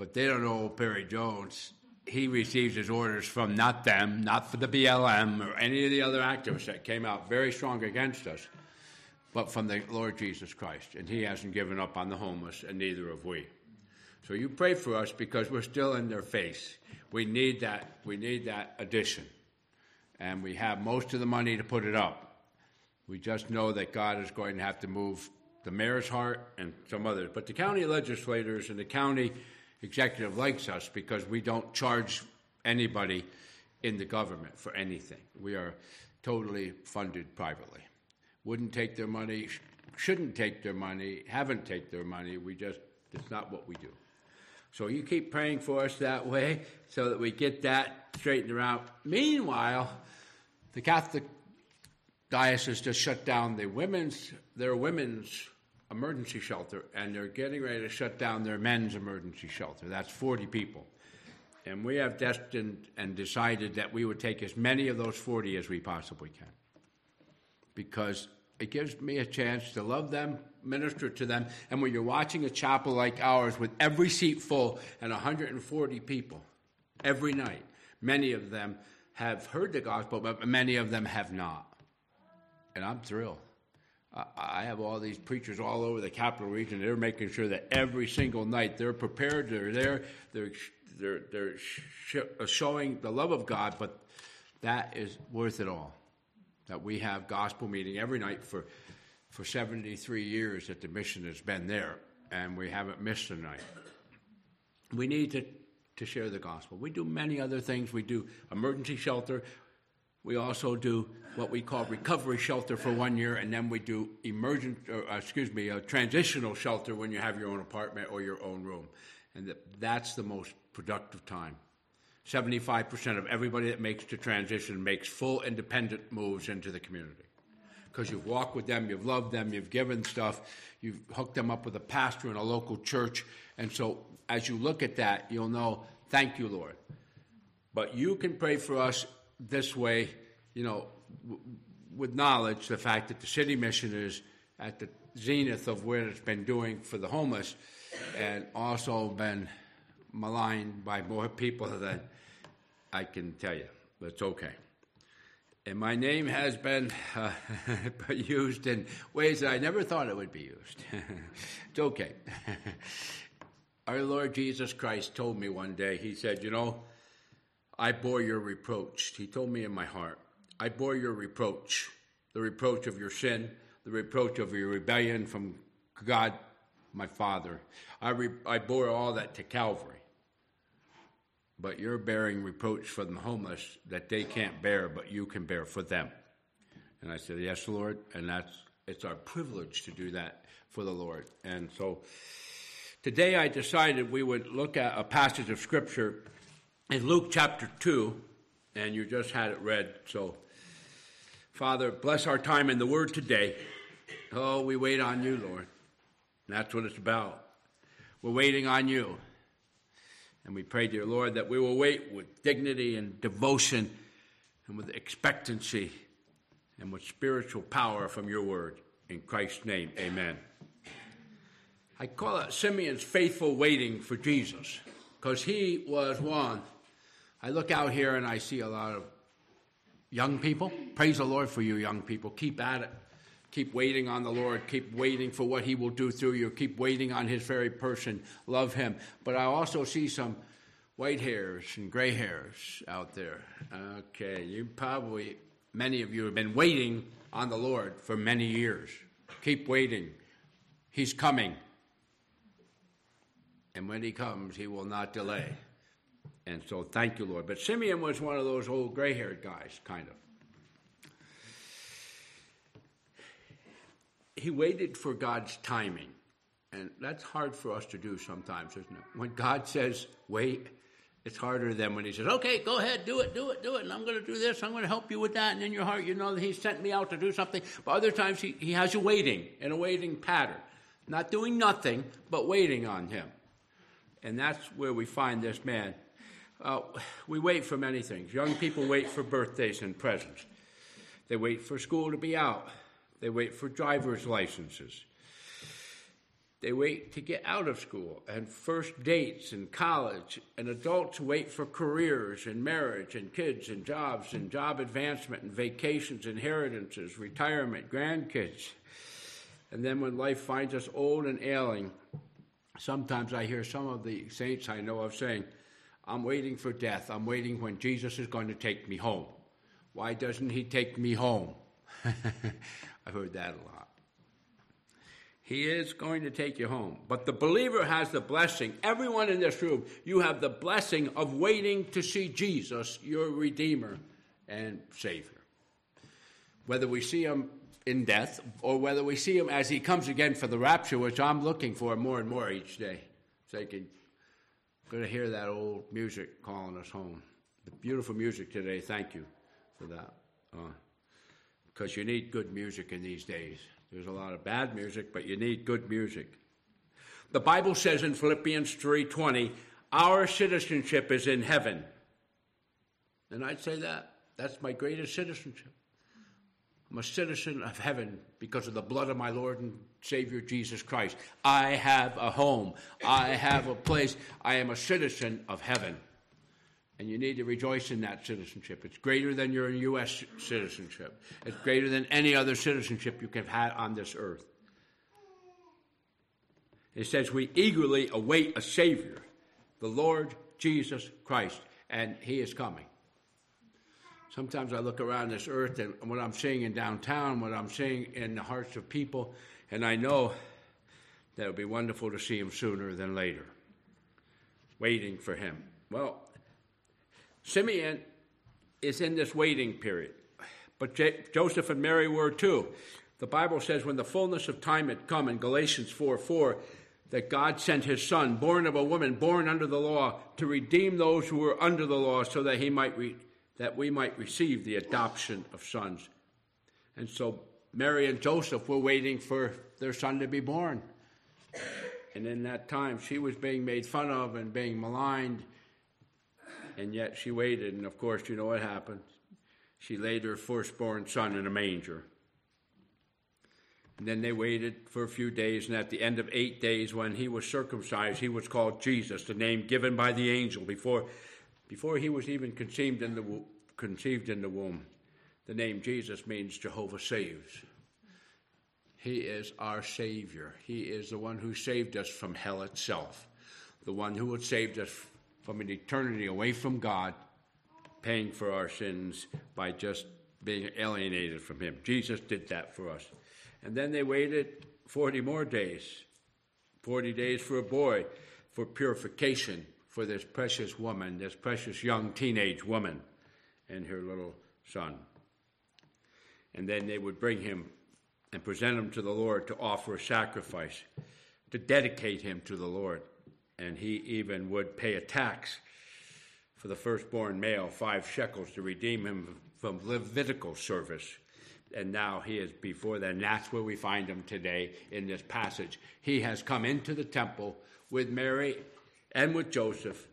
but they don't know Perry Jones. He receives his orders from not them, not for the BLM or any of the other activists that came out very strong against us, but from the Lord Jesus Christ. And he hasn't given up on the homeless, and neither have we. So you pray for us because we're still in their face. We need that. We need that addition, and we have most of the money to put it up. We just know that God is going to have to move the mayor's heart and some others. But the county legislators and the county executive likes us because we don't charge anybody in the government for anything. We are totally funded privately. Wouldn't take their money, shouldn't take their money, haven't taken their money. We just, it's not what we do. So you keep praying for us that way so that we get that straightened around. Meanwhile, the Catholic diocese just shut down the women's their women's emergency shelter and they're getting ready to shut down their men's emergency shelter. That's 40 people. And we have destined and decided that we would take as many of those 40 as we possibly can. Because it gives me a chance to love them, minister to them. And when you're watching a chapel like ours with every seat full and 140 people every night, many of them have heard the gospel, but many of them have not. And I'm thrilled. I have all these preachers all over the capital region. They're making sure that every single night they're prepared. They're there. They're they're they're showing the love of God. But that is worth it all. That we have gospel meeting every night for for 73 years that the mission has been there, and we haven't missed a night. We need to to share the gospel. We do many other things. We do emergency shelter. We also do what we call recovery shelter for one year, and then we do emergent, uh, excuse me, a transitional shelter when you have your own apartment or your own room, and that, that's the most productive time. 75% of everybody that makes the transition makes full independent moves into the community. Because you've walked with them, you've loved them, you've given stuff, you've hooked them up with a pastor in a local church. And so as you look at that, you'll know, thank you, Lord. But you can pray for us this way, you know, w- with knowledge the fact that the city mission is at the zenith of what it's been doing for the homeless and also been maligned by more people than I can tell you. It's okay. And my name has been uh, used in ways that I never thought it would be used. it's okay. Our Lord Jesus Christ told me one day, He said, You know, I bore your reproach. He told me in my heart, I bore your reproach, the reproach of your sin, the reproach of your rebellion from God, my Father. I, re- I bore all that to Calvary. But you're bearing reproach for the homeless that they can't bear, but you can bear for them. And I said, Yes, Lord. And that's it's our privilege to do that for the Lord. And so today I decided we would look at a passage of Scripture in Luke chapter 2, and you just had it read. So, Father, bless our time in the Word today. Oh, we wait on you, Lord. And that's what it's about. We're waiting on you. And we pray, dear Lord, that we will wait with dignity and devotion and with expectancy and with spiritual power from your word. In Christ's name, amen. I call it Simeon's faithful waiting for Jesus because he was one I look out here and I see a lot of young people. Praise the Lord for you, young people. Keep at it. Keep waiting on the Lord. Keep waiting for what He will do through you. Keep waiting on His very person. Love Him. But I also see some white hairs and gray hairs out there. Okay, you probably, many of you have been waiting on the Lord for many years. Keep waiting. He's coming. And when He comes, He will not delay. And so thank you, Lord. But Simeon was one of those old gray haired guys, kind of. He waited for God's timing. And that's hard for us to do sometimes, isn't it? When God says, wait, it's harder than when He says, okay, go ahead, do it, do it, do it, and I'm going to do this, I'm going to help you with that. And in your heart, you know that He sent me out to do something. But other times, He, he has you waiting in a waiting pattern. Not doing nothing, but waiting on Him. And that's where we find this man uh, we wait for many things. Young people wait for birthdays and presents. They wait for school to be out. They wait for driver's licenses. They wait to get out of school and first dates and college, and adults wait for careers and marriage and kids and jobs and job advancement and vacations, inheritances, retirement, grandkids. And then when life finds us old and ailing, sometimes I hear some of the saints I know of saying, I'm waiting for death. I'm waiting when Jesus is going to take me home. Why doesn't he take me home? I've heard that a lot. He is going to take you home. But the believer has the blessing. Everyone in this room, you have the blessing of waiting to see Jesus, your Redeemer and Savior. Whether we see him in death or whether we see him as he comes again for the rapture, which I'm looking for more and more each day. Can going to hear that old music calling us home. The beautiful music today. Thank you for that. Because uh, you need good music in these days. There's a lot of bad music, but you need good music. The Bible says in Philippians 3:20, our citizenship is in heaven. And I'd say that. That's my greatest citizenship. I'm a citizen of heaven because of the blood of my Lord and Savior Jesus Christ. I have a home. I have a place. I am a citizen of heaven. And you need to rejoice in that citizenship. It's greater than your U.S. citizenship, it's greater than any other citizenship you can have had on this earth. It says, We eagerly await a Savior, the Lord Jesus Christ, and He is coming. Sometimes I look around this earth and what I'm seeing in downtown, what I'm seeing in the hearts of people, and I know that it would be wonderful to see Him sooner than later. Waiting for Him. Well, Simeon is in this waiting period, but J- Joseph and Mary were too. The Bible says when the fullness of time had come in Galatians 4 4, that God sent his son, born of a woman, born under the law, to redeem those who were under the law, so that he might re- that we might receive the adoption of sons. And so Mary and Joseph were waiting for their son to be born. And in that time, she was being made fun of and being maligned and yet she waited, and of course, you know what happened. She laid her firstborn son in a manger. And then they waited for a few days, and at the end of eight days, when he was circumcised, he was called Jesus, the name given by the angel before, before he was even conceived in, the, conceived in the womb. The name Jesus means Jehovah saves. He is our Savior. He is the one who saved us from hell itself, the one who had saved us from an eternity away from God, paying for our sins by just being alienated from Him. Jesus did that for us. And then they waited 40 more days 40 days for a boy, for purification for this precious woman, this precious young teenage woman, and her little son. And then they would bring him and present him to the Lord to offer a sacrifice, to dedicate him to the Lord and he even would pay a tax for the firstborn male, five shekels, to redeem him from Levitical service. And now he is before them. That's where we find him today in this passage. He has come into the temple with Mary and with Joseph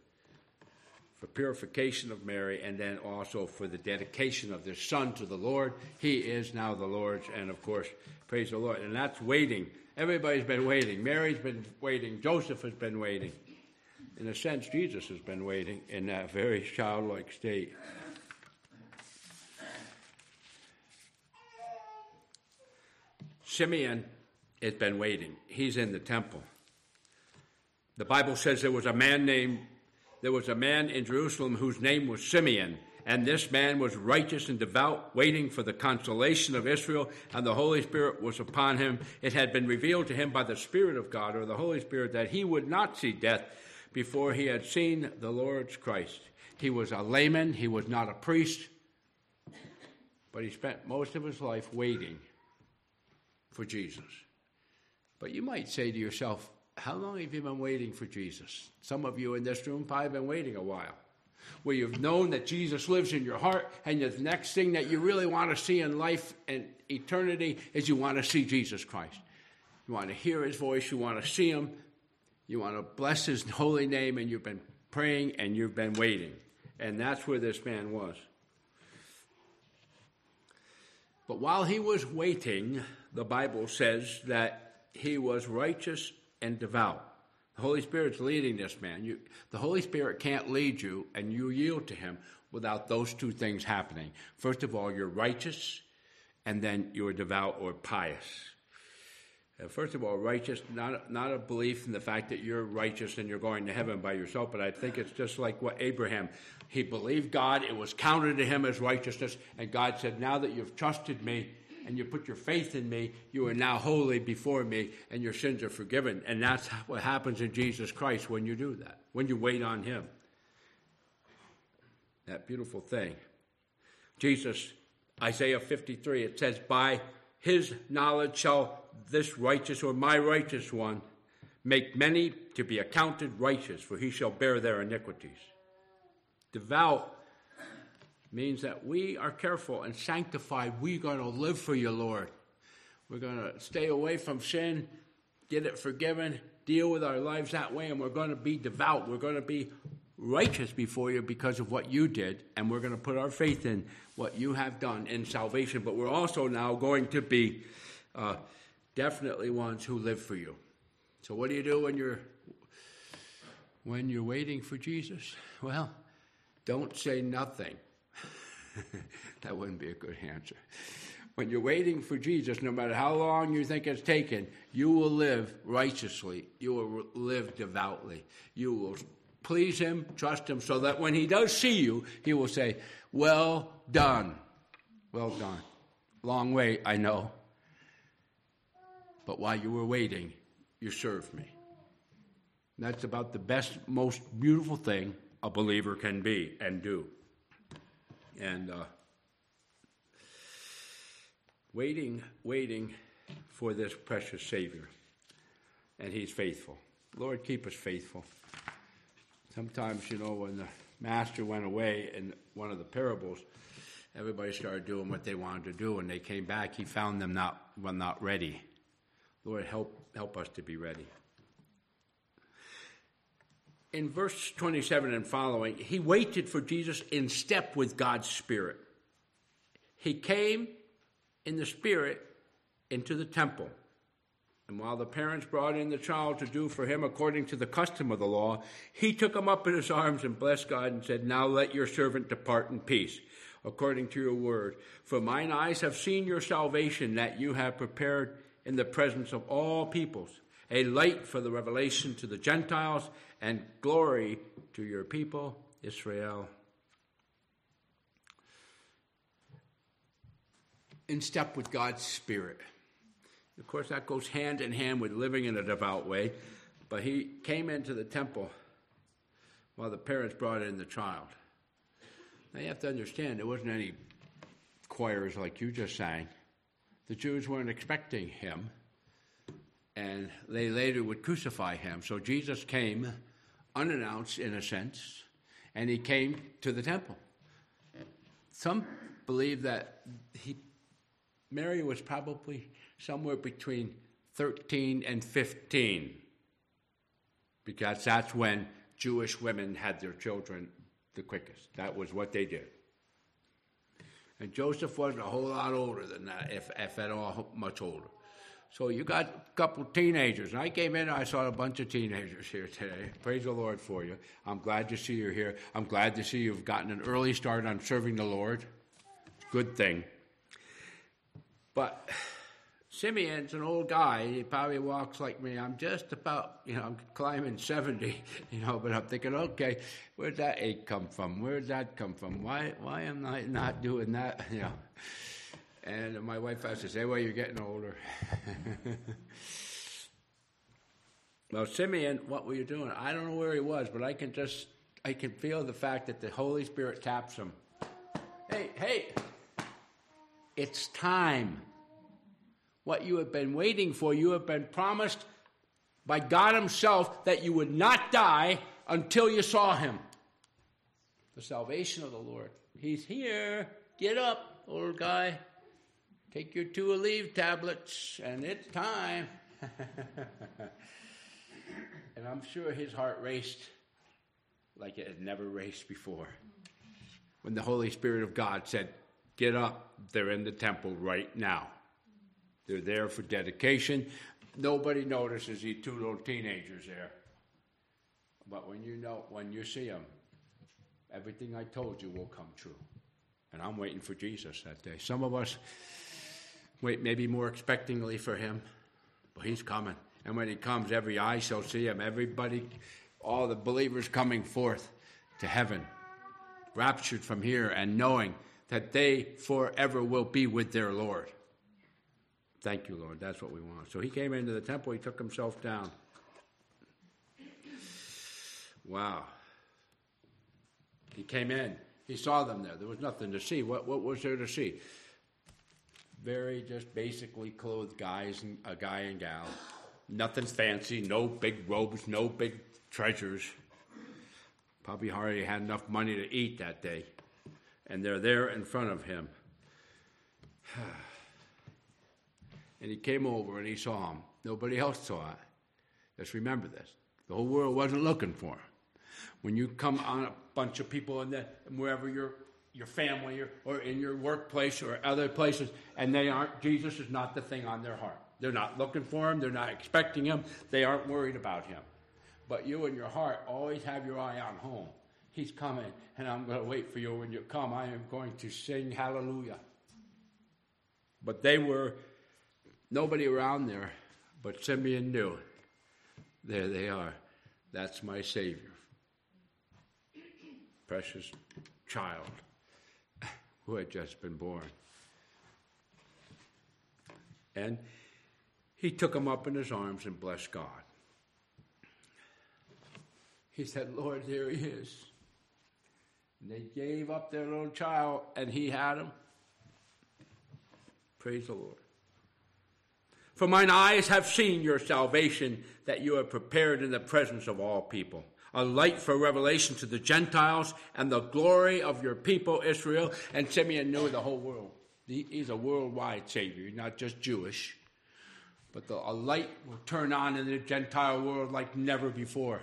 for purification of Mary and then also for the dedication of their son to the Lord. He is now the Lord's, and of course, praise the Lord. And that's waiting Everybody's been waiting. Mary's been waiting. Joseph has been waiting. In a sense, Jesus has been waiting in that very childlike state. Simeon has been waiting. He's in the temple. The Bible says there was a man named there was a man in Jerusalem whose name was Simeon and this man was righteous and devout, waiting for the consolation of Israel, and the Holy Spirit was upon him. It had been revealed to him by the Spirit of God, or the Holy Spirit, that he would not see death before he had seen the Lord's Christ. He was a layman, he was not a priest, but he spent most of his life waiting for Jesus. But you might say to yourself, how long have you been waiting for Jesus? Some of you in this room probably been waiting a while where you've known that Jesus lives in your heart, and the next thing that you really want to see in life and eternity is you want to see Jesus Christ. You want to hear his voice, you want to see him, you want to bless his holy name, and you've been praying and you've been waiting. And that's where this man was. But while he was waiting, the Bible says that he was righteous and devout. The Holy Spirit's leading this man. You, the Holy Spirit can't lead you and you yield to Him without those two things happening. First of all, you're righteous, and then you're devout or pious. Uh, first of all, righteous, not, not a belief in the fact that you're righteous and you're going to heaven by yourself, but I think it's just like what Abraham, he believed God, it was counted to him as righteousness, and God said, Now that you've trusted me and you put your faith in me, you are now holy before me, and your sins are forgiven. And that's what happens in Jesus Christ when you do that, when you wait on him. That beautiful thing. Jesus, Isaiah 53, it says, By his knowledge shall this righteous or my righteous one make many to be accounted righteous, for he shall bear their iniquities. Devout means that we are careful and sanctified. We're going to live for you, Lord. We're going to stay away from sin, get it forgiven, deal with our lives that way, and we're going to be devout. We're going to be righteous before you because of what you did, and we're going to put our faith in what you have done in salvation. But we're also now going to be uh, definitely ones who live for you. So, what do you do when you're when you're waiting for Jesus? Well, don't say nothing. that wouldn't be a good answer. When you're waiting for Jesus, no matter how long you think it's taken, you will live righteously. You will live devoutly. You will please Him, trust Him, so that when He does see you, He will say, Well done. Well done. Long way, I know. But while you were waiting, you served me. That's about the best, most beautiful thing a believer can be and do. And uh, waiting, waiting for this precious Savior. And He's faithful. Lord, keep us faithful. Sometimes, you know, when the master went away in one of the parables, everybody started doing what they wanted to do. and they came back, he found them not, well, not ready. Lord, help, help us to be ready. In verse 27 and following, he waited for Jesus in step with God's Spirit. He came in the Spirit into the temple. And while the parents brought in the child to do for him according to the custom of the law, he took him up in his arms and blessed God and said, Now let your servant depart in peace, according to your word. For mine eyes have seen your salvation that you have prepared in the presence of all peoples, a light for the revelation to the Gentiles and glory to your people, Israel. In step with God's Spirit. Of course, that goes hand in hand with living in a devout way. But he came into the temple while the parents brought in the child. Now you have to understand, there wasn't any choirs like you just sang. The Jews weren't expecting him, and they later would crucify him. So Jesus came unannounced, in a sense, and he came to the temple. Some believe that he, Mary was probably somewhere between 13 and 15, because that's when Jewish women had their children the quickest. That was what they did. And Joseph wasn't a whole lot older than that, if, if at all much older. So you got a couple teenagers. And I came in, and I saw a bunch of teenagers here today. Praise the Lord for you. I'm glad to see you here. I'm glad to see you've gotten an early start on serving the Lord. Good thing. But Simeon's an old guy. He probably walks like me. I'm just about, you know, I'm climbing 70, you know, but I'm thinking, okay, where'd that ache come from? Where'd that come from? Why, why am I not doing that? You know. And my wife has to say, well, you're getting older. well, Simeon, what were you doing? I don't know where he was, but I can just, I can feel the fact that the Holy Spirit taps him. Hey, hey, it's time what you have been waiting for. You have been promised by God Himself that you would not die until you saw Him. The salvation of the Lord. He's here. Get up, old guy. Take your two Aleve tablets, and it's time. and I'm sure his heart raced like it had never raced before. When the Holy Spirit of God said, Get up, they're in the temple right now. They're there for dedication. nobody notices these two little teenagers there. But when you know, when you see them, everything I told you will come true. And I'm waiting for Jesus that day. Some of us wait maybe more expectingly for him, but he's coming. And when he comes, every eye shall see him. Everybody, all the believers coming forth to heaven, raptured from here and knowing that they forever will be with their Lord. Thank you, Lord. That's what we want. So he came into the temple, he took himself down. Wow. He came in. He saw them there. There was nothing to see. What, what was there to see? Very just basically clothed guys and a guy and gal. Nothing fancy, no big robes, no big treasures. Probably hardly had enough money to eat that day. And they're there in front of him. and he came over and he saw him. Nobody else saw it. Just remember this. The whole world wasn't looking for him. When you come on a bunch of people and wherever your your family or, or in your workplace or other places, and they aren't Jesus is not the thing on their heart. They're not looking for him, they're not expecting him, they aren't worried about him. But you in your heart always have your eye on home. He's coming, and I'm going to wait for you when you come. I am going to sing hallelujah. But they were nobody around there, but Simeon knew. There they are. That's my Savior precious child who had just been born. And he took him up in his arms and blessed God. He said, Lord, there he is. And they gave up their little child, and he had him. Praise the Lord. For mine eyes have seen your salvation that you have prepared in the presence of all people a light for revelation to the Gentiles and the glory of your people Israel. And Simeon knew the whole world. He's a worldwide Savior, not just Jewish. But the, a light will turn on in the Gentile world like never before.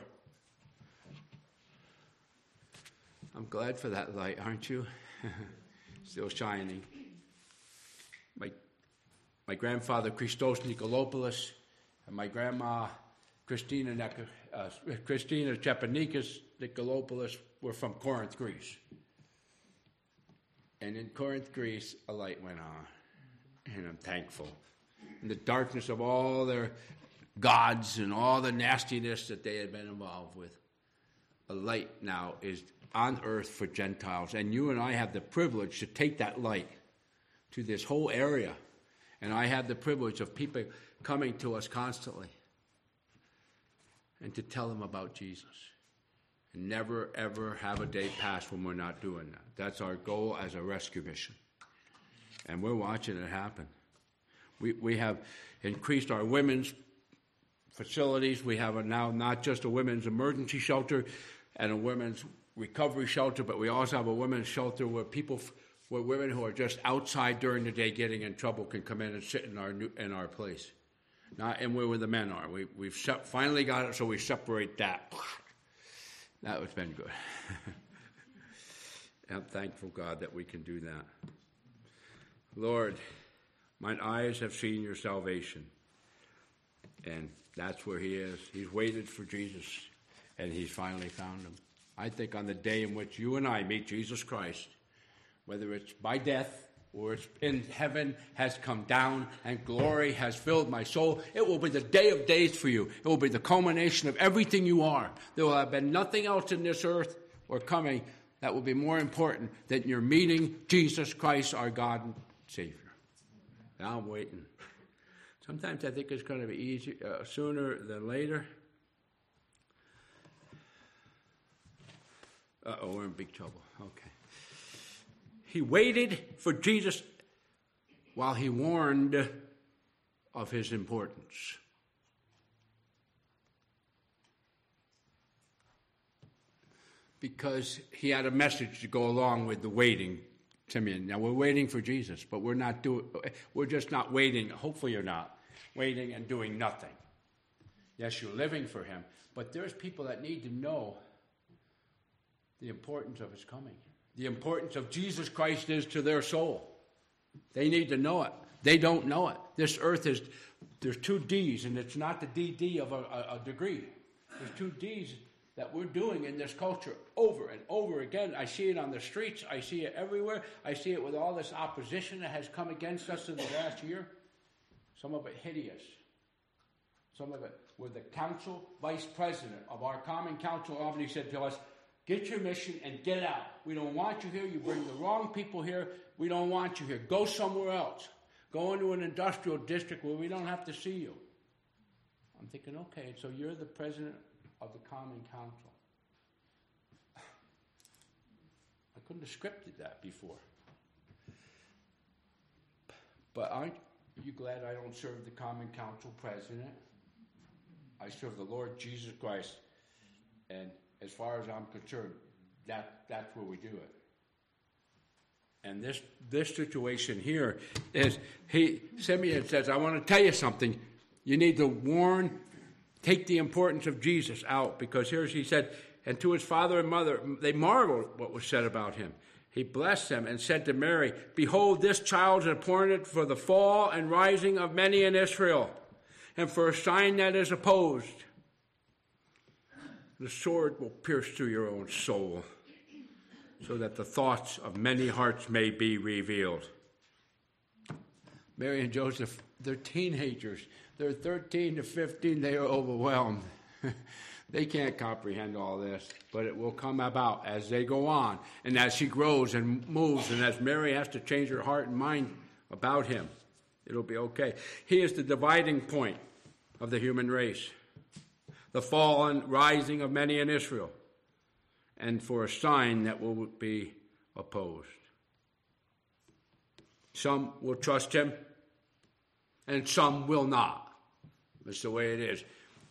I'm glad for that light, aren't you? Still shining. My, my grandfather, Christos Nikolopoulos, and my grandma, Christina uh, Christina Chepanikis Nikolopoulos were from Corinth, Greece. And in Corinth, Greece, a light went on. And I'm thankful. In the darkness of all their gods and all the nastiness that they had been involved with, a light now is on earth for Gentiles. And you and I have the privilege to take that light to this whole area. And I have the privilege of people coming to us constantly and to tell them about Jesus. And never, ever have a day pass when we're not doing that. That's our goal as a rescue mission. And we're watching it happen. We, we have increased our women's facilities. We have now not just a women's emergency shelter and a women's recovery shelter, but we also have a women's shelter where people, where women who are just outside during the day getting in trouble can come in and sit in our, in our place not and where the men are. We, we've finally got it, so we separate that. That has been good. I'm thankful, God, that we can do that. Lord, mine eyes have seen your salvation. And that's where he is. He's waited for Jesus, and he's finally found him. I think on the day in which you and I meet Jesus Christ, whether it's by death or it's in heaven has come down and glory has filled my soul. It will be the day of days for you. It will be the culmination of everything you are. There will have been nothing else in this earth or coming that will be more important than your meeting Jesus Christ, our God and Savior. Now I'm waiting. Sometimes I think it's going to be easier uh, sooner than later. Uh oh, we're in big trouble. He waited for Jesus while he warned of his importance. Because he had a message to go along with the waiting, Simeon. Now we're waiting for Jesus, but we're not doing we're just not waiting. Hopefully you're not waiting and doing nothing. Yes, you're living for him, but there's people that need to know the importance of his coming the importance of Jesus Christ is to their soul. They need to know it. They don't know it. This earth is, there's two D's, and it's not the DD of a, a, degree. There's two D's that we're doing in this culture over and over again. I see it on the streets, I see it everywhere. I see it with all this opposition that has come against us in the last year. Some of it hideous. Some of it where the council vice president of our common council Albany said to us, Get your mission and get out. We don't want you here. You bring the wrong people here. We don't want you here. Go somewhere else. Go into an industrial district where we don't have to see you. I'm thinking, okay, so you're the president of the Common Council. I couldn't have scripted that before. But aren't you glad I don't serve the Common Council president? I serve the Lord Jesus Christ. And as far as I'm concerned, that, that's where we do it. And this, this situation here is he Simeon says, I want to tell you something. You need to warn, take the importance of Jesus out, because here he said, and to his father and mother, they marveled what was said about him. He blessed them and said to Mary, Behold, this child is appointed for the fall and rising of many in Israel and for a sign that is opposed. The sword will pierce through your own soul, so that the thoughts of many hearts may be revealed. Mary and Joseph, they're teenagers. They're 13 to 15, they are overwhelmed. they can't comprehend all this, but it will come about as they go on, and as she grows and moves, and as Mary has to change her heart and mind about him. It'll be okay. He is the dividing point of the human race, the fall and rising of many in Israel, and for a sign that will be opposed. Some will trust him, and some will not. That's the way it is.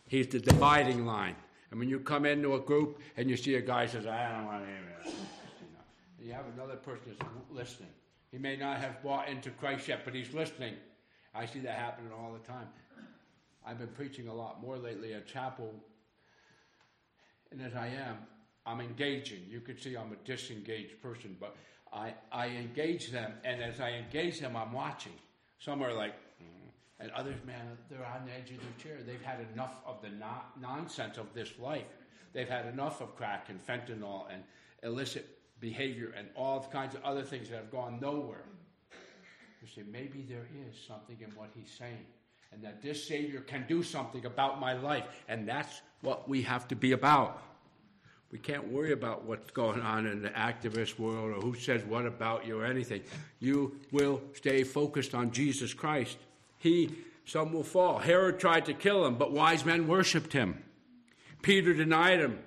He's the dividing line. And when you come into a group and you see a guy says, I don't want to hear you, know, you have another person that's listening. He may not have bought into Christ yet, but he's listening. I see that happening all the time. I've been preaching a lot more lately at chapel, and as I am, I'm engaging. You can see I'm a disengaged person, but I, I engage them, and as I engage them, I'm watching. Some are like, mm. and others, man, they're on the edge of their chair. They've had enough of the no- nonsense of this life. They've had enough of crack and fentanyl and illicit behavior and all kinds of other things that have gone nowhere. You say, maybe there is something in what he's saying, and that this Savior can do something about my life, and that's what we have to be about. We can't worry about what's going on in the activist world or who says what about you or anything. You will stay focused on Jesus Christ. He, some will fall. Herod tried to kill him, but wise men worshiped him. Peter denied him.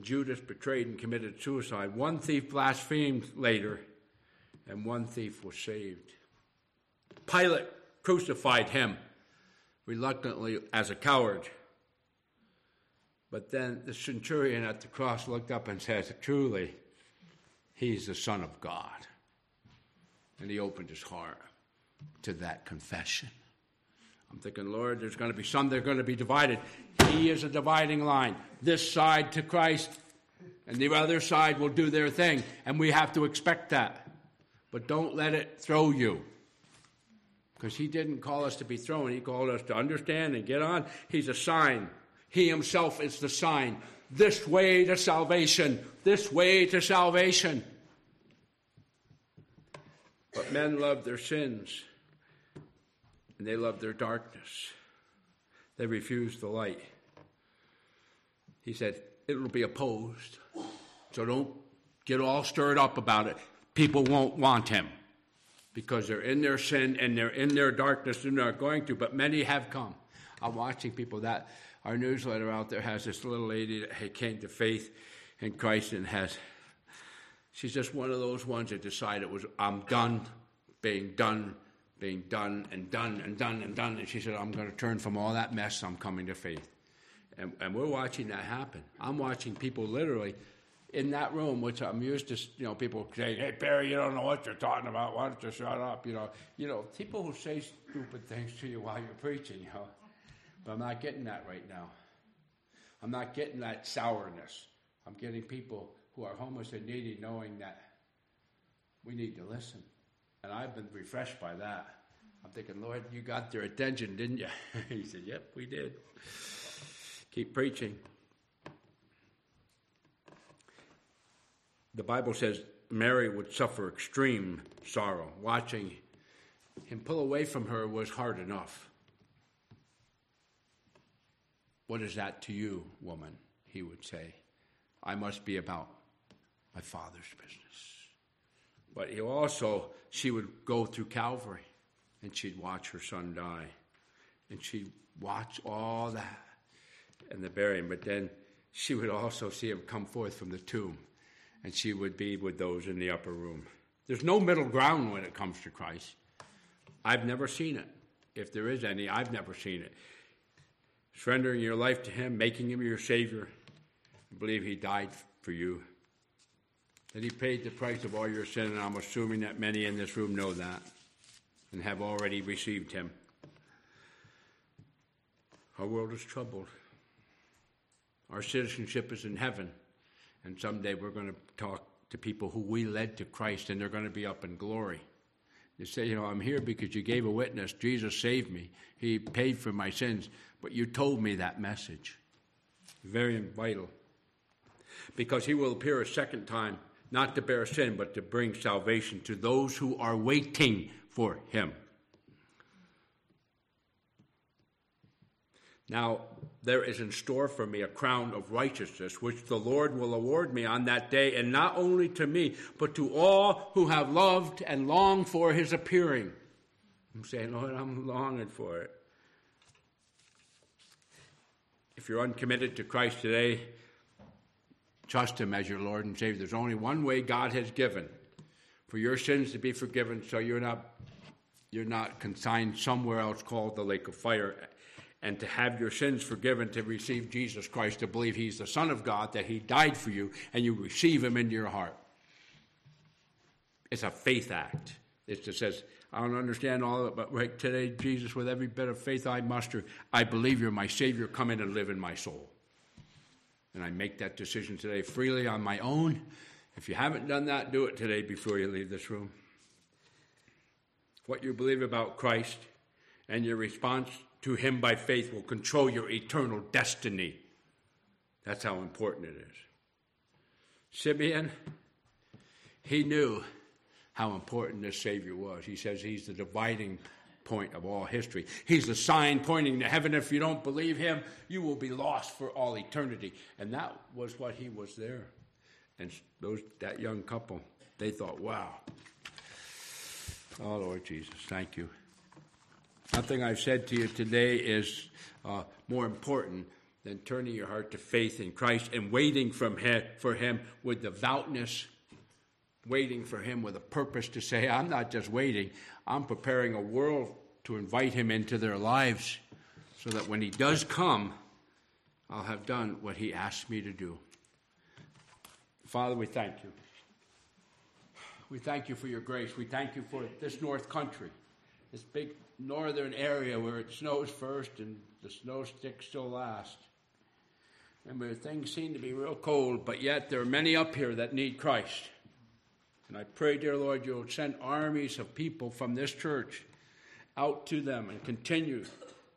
Judas betrayed and committed suicide. One thief blasphemed later, and one thief was saved. Pilate crucified him reluctantly as a coward. But then the centurion at the cross looked up and said, Truly, he's the Son of God. And he opened his heart to that confession. I'm thinking, Lord, there's going to be some that are going to be divided. He is a dividing line. This side to Christ, and the other side will do their thing. And we have to expect that. But don't let it throw you. Because He didn't call us to be thrown, He called us to understand and get on. He's a sign. He Himself is the sign. This way to salvation. This way to salvation. But men love their sins and they love their darkness. They refuse the light. He said, It'll be opposed. So don't get all stirred up about it. People won't want him because they're in their sin and they're in their darkness and they're not going to, but many have come. I'm watching people that our newsletter out there has this little lady that came to faith in Christ and has, she's just one of those ones that decided was, I'm done being done being done and done and done and done. And she said, I'm going to turn from all that mess, I'm coming to faith. And, and we're watching that happen. I'm watching people literally in that room, which I'm used to, you know, people saying, "Hey Barry, you don't know what you're talking about. Why don't you shut up?" You know, you know, people who say stupid things to you while you're preaching, you know. But I'm not getting that right now. I'm not getting that sourness. I'm getting people who are homeless and needy knowing that we need to listen. And I've been refreshed by that. I'm thinking, Lord, you got their attention, didn't you? he said, Yep, we did. Keep preaching. The Bible says Mary would suffer extreme sorrow. Watching him pull away from her was hard enough. What is that to you, woman? He would say. I must be about my father's business. But he also, she would go through Calvary and she'd watch her son die. And she'd watch all that and the burying. But then she would also see him come forth from the tomb and she would be with those in the upper room. There's no middle ground when it comes to Christ. I've never seen it. If there is any, I've never seen it. Surrendering your life to Him, making Him your Savior. I believe He died for you. That He paid the price of all your sin, and I'm assuming that many in this room know that and have already received Him. Our world is troubled. Our citizenship is in heaven. And someday we're going to talk to people who we led to Christ, and they're going to be up in glory. They say, you know, I'm here because you gave a witness. Jesus saved me. He paid for my sins. But you told me that message. Very vital. Because he will appear a second time, not to bear sin, but to bring salvation to those who are waiting for him. Now, there is in store for me a crown of righteousness, which the Lord will award me on that day, and not only to me, but to all who have loved and longed for his appearing. I'm saying, Lord, I'm longing for it. If you're uncommitted to Christ today, trust him as your Lord and Savior. There's only one way God has given for your sins to be forgiven, so you're not you're not consigned somewhere else called the lake of fire and to have your sins forgiven, to receive Jesus Christ, to believe He's the Son of God, that He died for you, and you receive Him into your heart. It's a faith act. It just says, I don't understand all of it, but right today, Jesus, with every bit of faith I muster, I believe you're my Savior. Come in and live in my soul. And I make that decision today freely on my own. If you haven't done that, do it today before you leave this room. What you believe about Christ and your response to him by faith will control your eternal destiny. That's how important it is. Simeon, he knew how important this Savior was. He says he's the dividing point of all history. He's the sign pointing to heaven. If you don't believe him, you will be lost for all eternity. And that was what he was there. And those that young couple, they thought, wow. Oh, Lord Jesus, thank you. Nothing I've said to you today is uh, more important than turning your heart to faith in Christ and waiting from him, for Him with devoutness, waiting for Him with a purpose to say, I'm not just waiting, I'm preparing a world to invite Him into their lives so that when He does come, I'll have done what He asked me to do. Father, we thank you. We thank you for your grace. We thank you for this North Country, this big northern area where it snows first and the snow sticks till last. And where things seem to be real cold, but yet there are many up here that need Christ. And I pray, dear Lord, you'll send armies of people from this church out to them and continue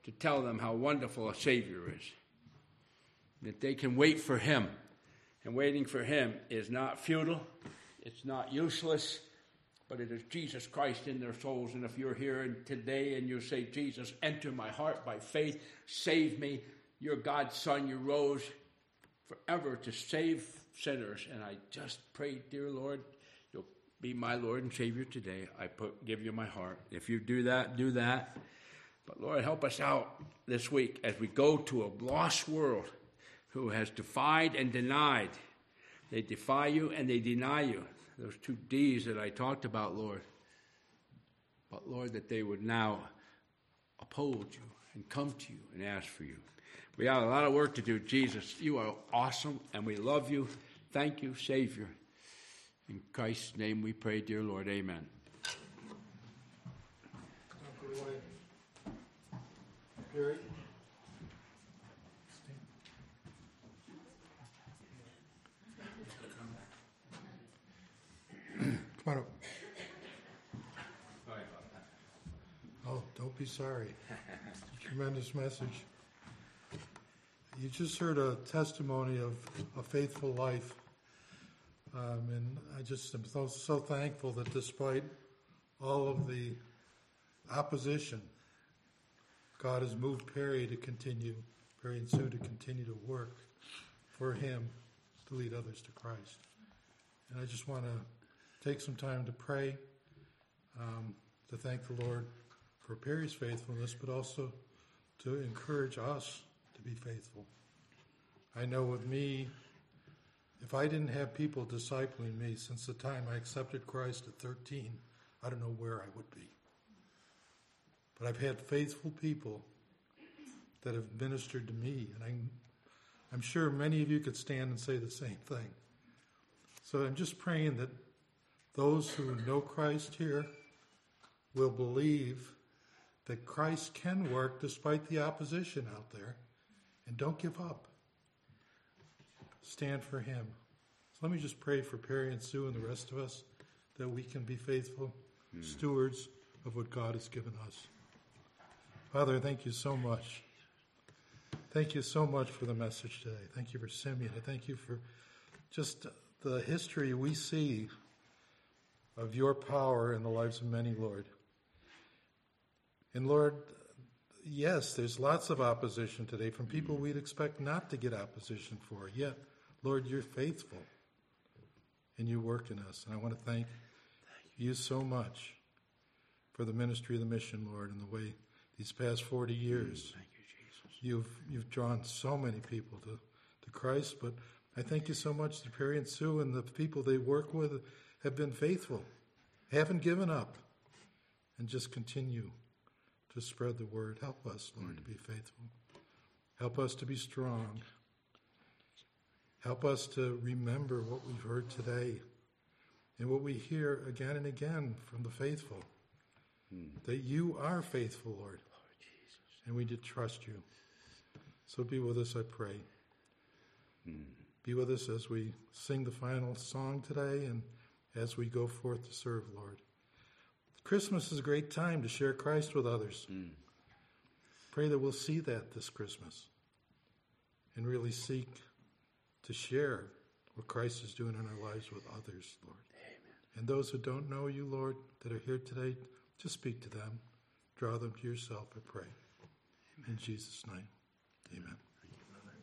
to tell them how wonderful a Savior is. That they can wait for Him. And waiting for Him is not futile, it's not useless, but it is Jesus Christ in their souls. And if you're here today and you say, Jesus, enter my heart by faith, save me, you're God's Son, you rose forever to save sinners. And I just pray, dear Lord, you'll be my Lord and Savior today. I put, give you my heart. If you do that, do that. But Lord, help us out this week as we go to a lost world who has defied and denied. They defy you and they deny you those two D's that I talked about, Lord. But Lord, that they would now uphold you and come to you and ask for you. We have a lot of work to do, Jesus. You are awesome and we love you. Thank you, Savior. In Christ's name we pray, dear Lord. Amen. Gary? Come on up. be sorry. Tremendous message. You just heard a testimony of a faithful life. Um, and I just am so, so thankful that despite all of the opposition, God has moved Perry to continue, Perry and Sue to continue to work for Him to lead others to Christ. And I just want to take some time to pray, um, to thank the Lord for Perry's faithfulness, but also to encourage us to be faithful. I know with me, if I didn't have people discipling me since the time I accepted Christ at 13, I don't know where I would be. But I've had faithful people that have ministered to me, and I'm, I'm sure many of you could stand and say the same thing. So I'm just praying that those who know Christ here will believe that Christ can work despite the opposition out there, and don't give up. Stand for Him. So let me just pray for Perry and Sue and the rest of us that we can be faithful hmm. stewards of what God has given us. Father, thank you so much. Thank you so much for the message today. Thank you for Simeon. I thank you for just the history we see of your power in the lives of many, Lord. And Lord, yes, there's lots of opposition today from people we'd expect not to get opposition for. Yet, Lord, you're faithful and you work in us. And I want to thank you so much for the ministry of the mission, Lord, and the way these past 40 years you've, you've drawn so many people to, to Christ. But I thank you so much that Perry and Sue and the people they work with have been faithful, haven't given up, and just continue to spread the word. Help us, Lord, to be mm. faithful. Help us to be strong. Help us to remember what we've heard today and what we hear again and again from the faithful. Mm. That you are faithful, Lord. And we did trust you. So be with us, I pray. Mm. Be with us as we sing the final song today and as we go forth to serve, Lord. Christmas is a great time to share Christ with others. Hmm. Pray that we'll see that this Christmas and really seek to share what Christ is doing in our lives with others, Lord. Amen. And those who don't know you, Lord, that are here today, just speak to them. Draw them to yourself, I pray. In Jesus' name, amen.